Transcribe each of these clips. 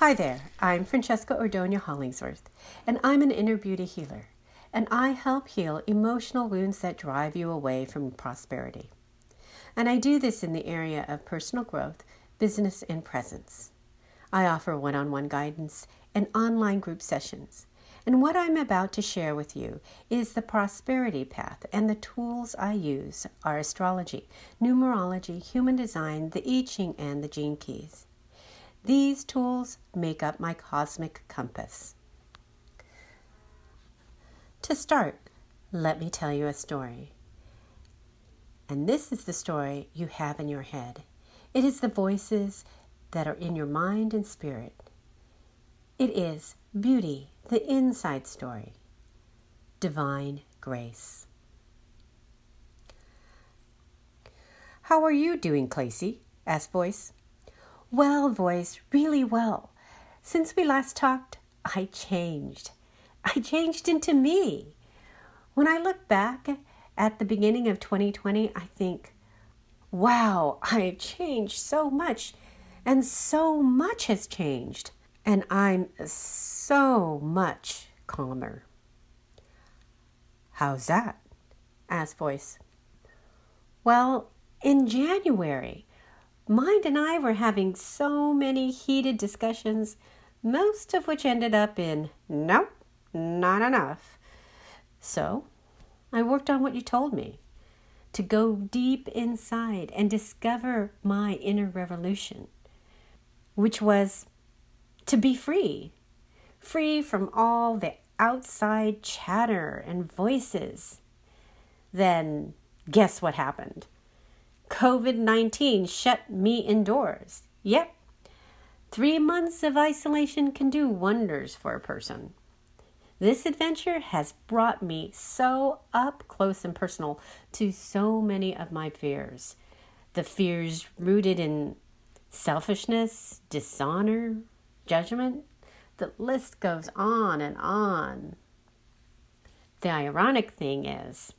Hi there, I'm Francesca Ordonia Hollingsworth, and I'm an inner beauty healer, and I help heal emotional wounds that drive you away from prosperity. And I do this in the area of personal growth, business, and presence. I offer one on one guidance and online group sessions. And what I'm about to share with you is the prosperity path, and the tools I use are astrology, numerology, human design, the I Ching, and the gene keys. These tools make up my cosmic compass. To start, let me tell you a story. And this is the story you have in your head. It is the voices that are in your mind and spirit. It is beauty, the inside story, divine grace. How are you doing, Clacy? asked Voice. Well, voice, really well. Since we last talked, I changed. I changed into me. When I look back at the beginning of 2020, I think, wow, I've changed so much, and so much has changed, and I'm so much calmer. How's that? asked Voice. Well, in January, Mind and I were having so many heated discussions, most of which ended up in nope, not enough. So I worked on what you told me to go deep inside and discover my inner revolution, which was to be free, free from all the outside chatter and voices. Then guess what happened? COVID 19 shut me indoors. Yep, three months of isolation can do wonders for a person. This adventure has brought me so up close and personal to so many of my fears. The fears rooted in selfishness, dishonor, judgment. The list goes on and on. The ironic thing is,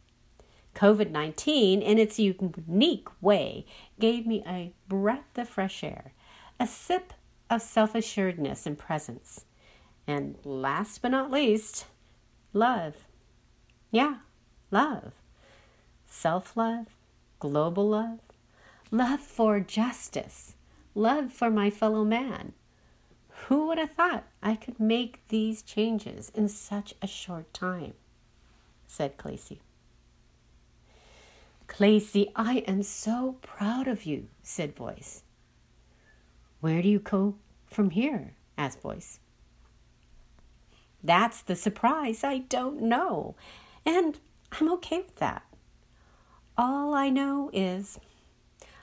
COVID 19, in its unique way, gave me a breath of fresh air, a sip of self assuredness and presence. And last but not least, love. Yeah, love. Self love, global love, love for justice, love for my fellow man. Who would have thought I could make these changes in such a short time? said Clacy. Clacy, I am so proud of you, said Voice. Where do you go from here? asked Voice. That's the surprise. I don't know. And I'm okay with that. All I know is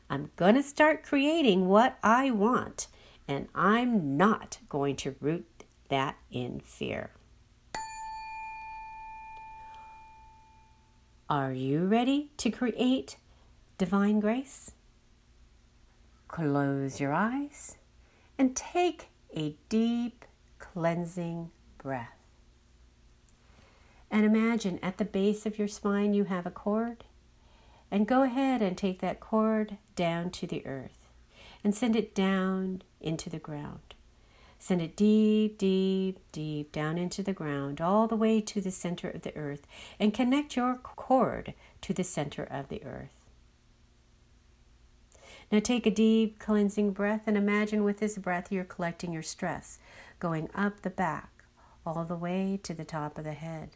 I'm going to start creating what I want, and I'm not going to root that in fear. Are you ready to create divine grace? Close your eyes and take a deep cleansing breath. And imagine at the base of your spine you have a cord. And go ahead and take that cord down to the earth and send it down into the ground. Send it deep, deep, deep down into the ground, all the way to the center of the earth, and connect your cord to the center of the earth. Now take a deep cleansing breath and imagine with this breath you're collecting your stress, going up the back, all the way to the top of the head,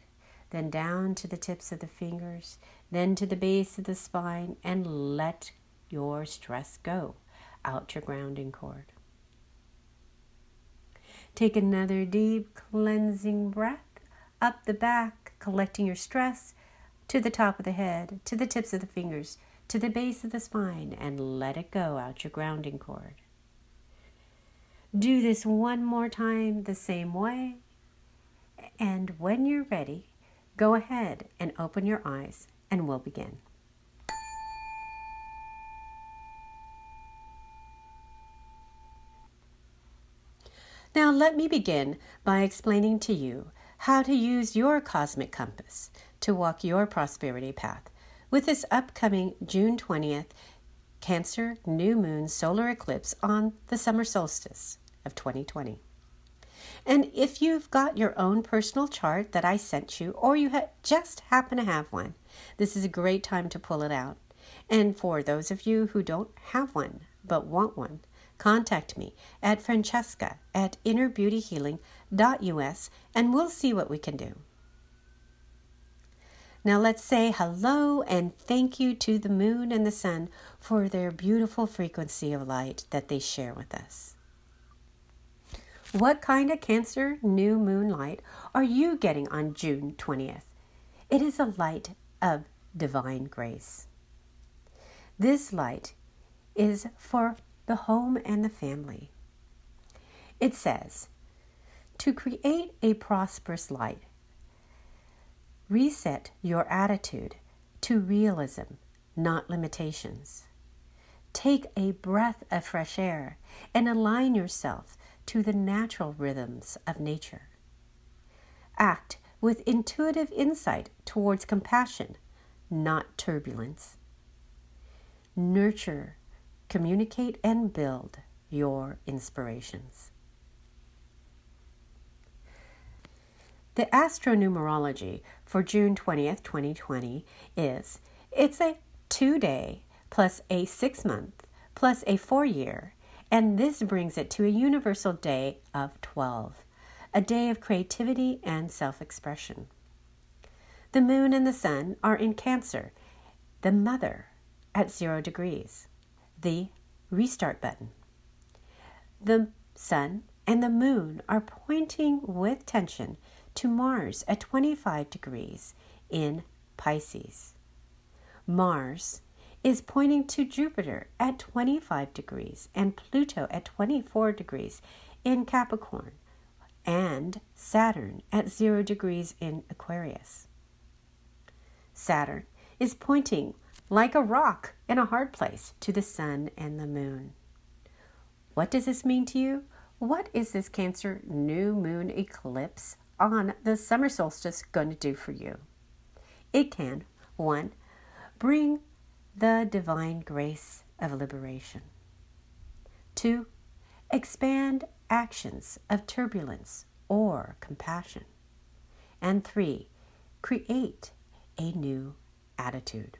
then down to the tips of the fingers, then to the base of the spine, and let your stress go out your grounding cord. Take another deep cleansing breath up the back, collecting your stress to the top of the head, to the tips of the fingers, to the base of the spine, and let it go out your grounding cord. Do this one more time the same way. And when you're ready, go ahead and open your eyes, and we'll begin. Now, let me begin by explaining to you how to use your cosmic compass to walk your prosperity path with this upcoming June 20th Cancer new moon solar eclipse on the summer solstice of 2020. And if you've got your own personal chart that I sent you, or you ha- just happen to have one, this is a great time to pull it out. And for those of you who don't have one but want one, contact me at francesca at innerbeautyhealing.us and we'll see what we can do. Now let's say hello and thank you to the moon and the sun for their beautiful frequency of light that they share with us. What kind of Cancer new moon light are you getting on June 20th? It is a light of divine grace. This light is for the home and the family. It says, to create a prosperous light, reset your attitude to realism, not limitations. Take a breath of fresh air and align yourself to the natural rhythms of nature. Act with intuitive insight towards compassion, not turbulence. Nurture, communicate, and build your inspirations. The astronumerology for June 20th, 2020 is it's a two day plus a six month plus a four year, and this brings it to a universal day of 12, a day of creativity and self expression. The moon and the sun are in Cancer, the mother at zero degrees, the restart button. The sun and the moon are pointing with tension to Mars at 25 degrees in Pisces. Mars is pointing to Jupiter at 25 degrees and Pluto at 24 degrees in Capricorn and Saturn at 0 degrees in Aquarius. Saturn is pointing like a rock in a hard place to the sun and the moon. What does this mean to you? What is this Cancer new moon eclipse on the summer solstice going to do for you? It can, one, bring the divine grace of liberation. Two, expand actions of turbulence or compassion. And three, create a new attitude.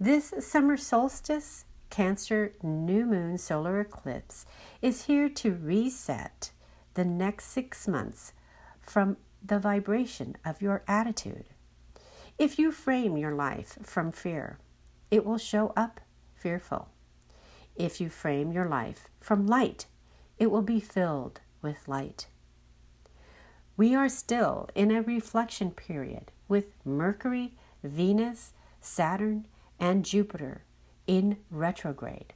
This summer solstice, Cancer new moon solar eclipse, is here to reset the next six months from the vibration of your attitude. If you frame your life from fear, it will show up fearful. If you frame your life from light, it will be filled with light. We are still in a reflection period with Mercury, Venus, Saturn, and Jupiter in retrograde.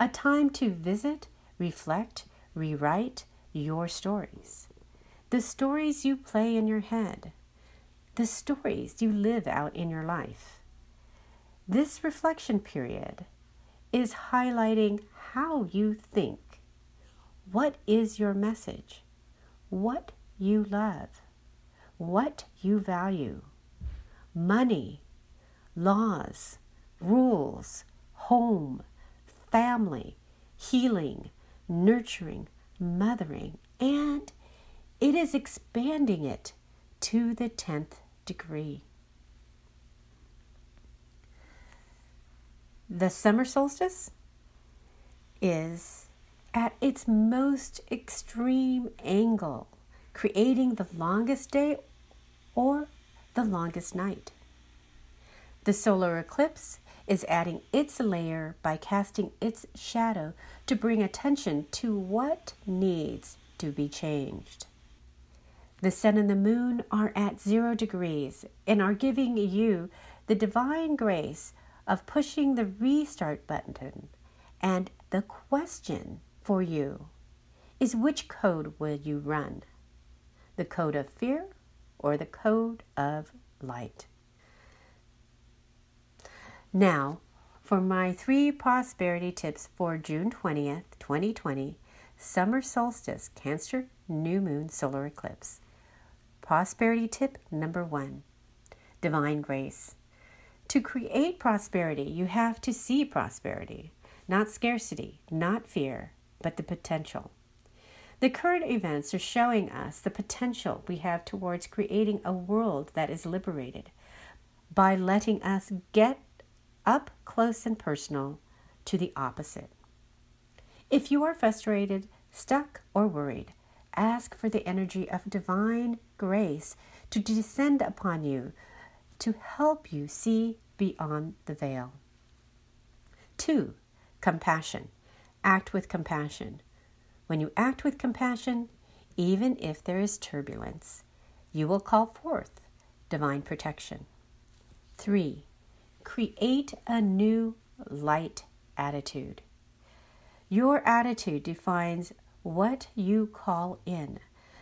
A time to visit, reflect, rewrite, your stories, the stories you play in your head, the stories you live out in your life. This reflection period is highlighting how you think. What is your message? What you love? What you value? Money, laws, rules, home, family, healing, nurturing, mothering, and it is expanding it to the 10th degree. The summer solstice is at its most extreme angle, creating the longest day or the longest night. The solar eclipse is adding its layer by casting its shadow to bring attention to what needs to be changed. The sun and the moon are at zero degrees and are giving you the divine grace of pushing the restart button. And the question for you is which code will you run? The code of fear or the code of light? Now, for my three prosperity tips for June 20th, 2020, summer solstice, Cancer new moon solar eclipse. Prosperity tip number one divine grace. To create prosperity, you have to see prosperity, not scarcity, not fear, but the potential. The current events are showing us the potential we have towards creating a world that is liberated by letting us get up close and personal to the opposite. If you are frustrated, stuck, or worried, ask for the energy of divine grace to descend upon you to help you see beyond the veil. Two, compassion. Act with compassion. When you act with compassion, even if there is turbulence, you will call forth divine protection. Three, create a new light attitude. Your attitude defines what you call in.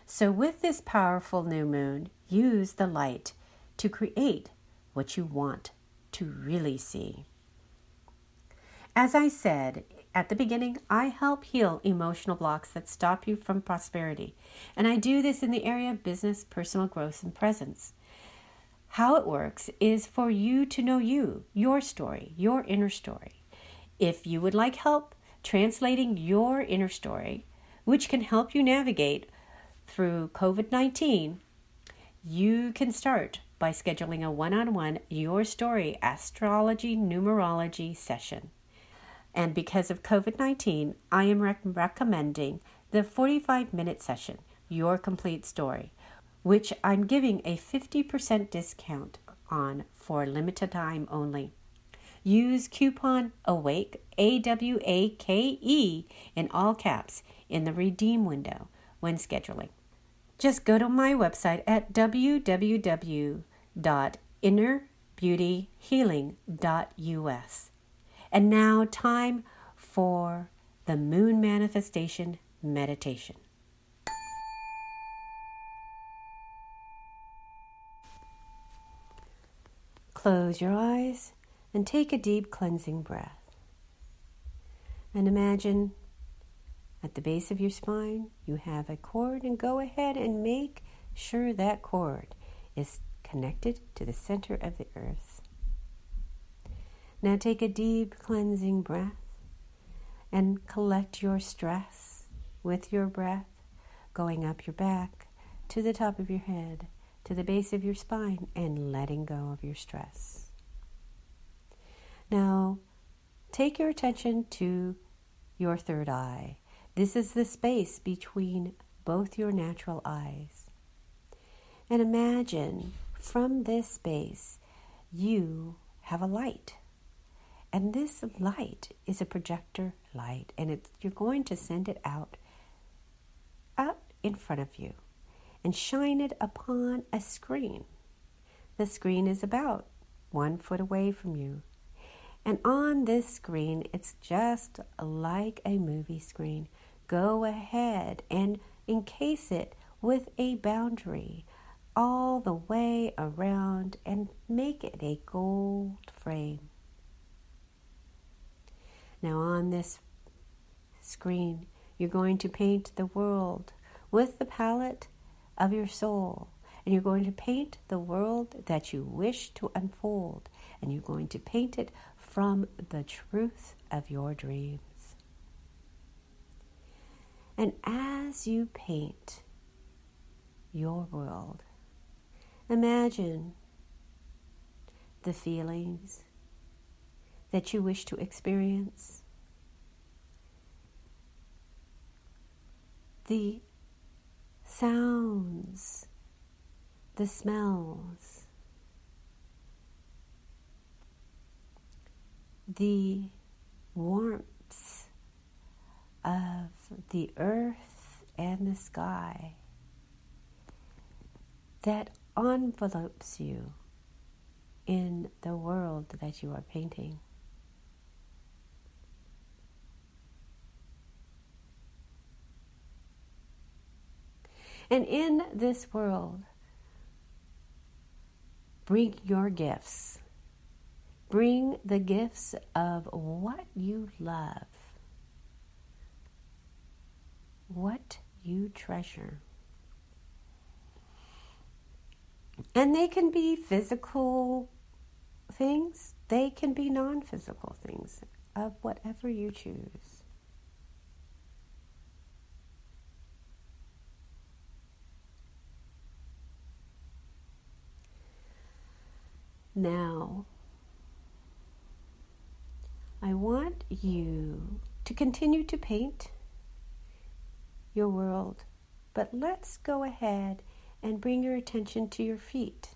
So, with this powerful new moon, use the light to create what you want to really see. As I said at the beginning, I help heal emotional blocks that stop you from prosperity. And I do this in the area of business, personal growth, and presence. How it works is for you to know you, your story, your inner story. If you would like help translating your inner story, which can help you navigate through COVID 19, you can start by scheduling a one on one Your Story astrology numerology session. And because of COVID 19, I am rec- recommending the 45 minute session, Your Complete Story, which I'm giving a 50% discount on for limited time only. Use coupon AWAKE, A W A K E, in all caps in the redeem window when scheduling. Just go to my website at www.innerbeautyhealing.us and now, time for the moon manifestation meditation. Close your eyes and take a deep cleansing breath. And imagine at the base of your spine you have a cord, and go ahead and make sure that cord is connected to the center of the earth. Now take a deep cleansing breath and collect your stress with your breath, going up your back to the top of your head, to the base of your spine, and letting go of your stress. Now take your attention to your third eye. This is the space between both your natural eyes. And imagine from this space you have a light and this light is a projector light, and you're going to send it out, out in front of you, and shine it upon a screen. The screen is about one foot away from you. And on this screen, it's just like a movie screen. Go ahead and encase it with a boundary all the way around and make it a gold frame. Now, on this screen, you're going to paint the world with the palette of your soul. And you're going to paint the world that you wish to unfold. And you're going to paint it from the truth of your dreams. And as you paint your world, imagine the feelings, that you wish to experience. The sounds, the smells, the warmth of the earth and the sky that envelopes you in the world that you are painting. And in this world, bring your gifts. Bring the gifts of what you love, what you treasure. And they can be physical things, they can be non physical things of whatever you choose. Now, I want you to continue to paint your world, but let's go ahead and bring your attention to your feet.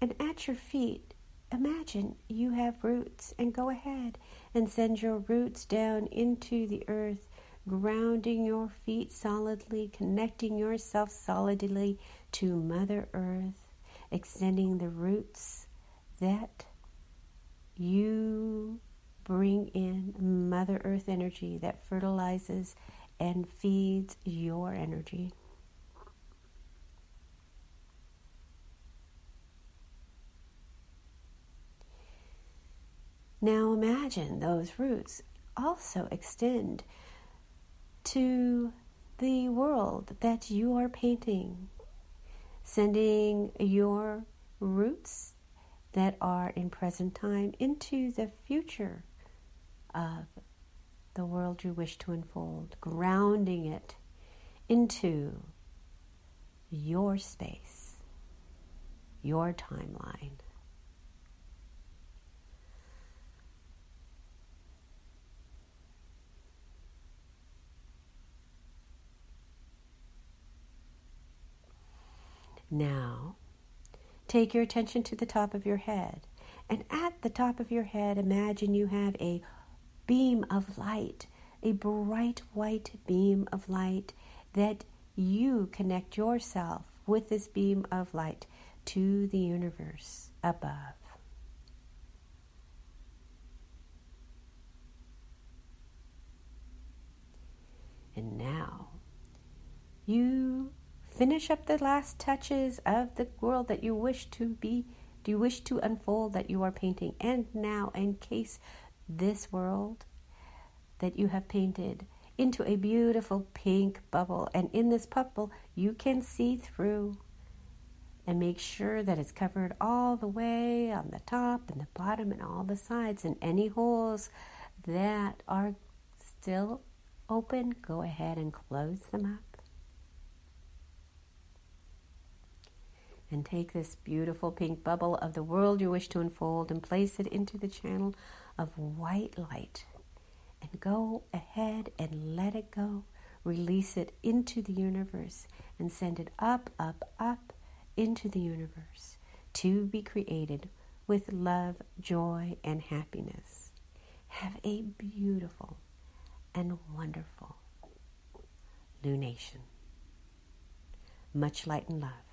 And at your feet, imagine you have roots and go ahead and send your roots down into the earth, grounding your feet solidly, connecting yourself solidly to Mother Earth, extending the roots that you bring in Mother Earth energy that fertilizes and feeds your energy. Now imagine those roots also extend to the world that you are painting, sending your roots that are in present time into the future of the world you wish to unfold, grounding it into your space, your timeline. Now, take your attention to the top of your head. And at the top of your head, imagine you have a beam of light, a bright white beam of light that you connect yourself with this beam of light to the universe above. And now you Finish up the last touches of the world that you wish to be, do you wish to unfold that you are painting. And now encase this world that you have painted into a beautiful pink bubble. And in this bubble, you can see through and make sure that it's covered all the way on the top and the bottom and all the sides. And any holes that are still open, go ahead and close them up. And take this beautiful pink bubble of the world you wish to unfold and place it into the channel of white light. And go ahead and let it go. Release it into the universe and send it up, up, up into the universe to be created with love, joy, and happiness. Have a beautiful and wonderful lunation. Much light and love.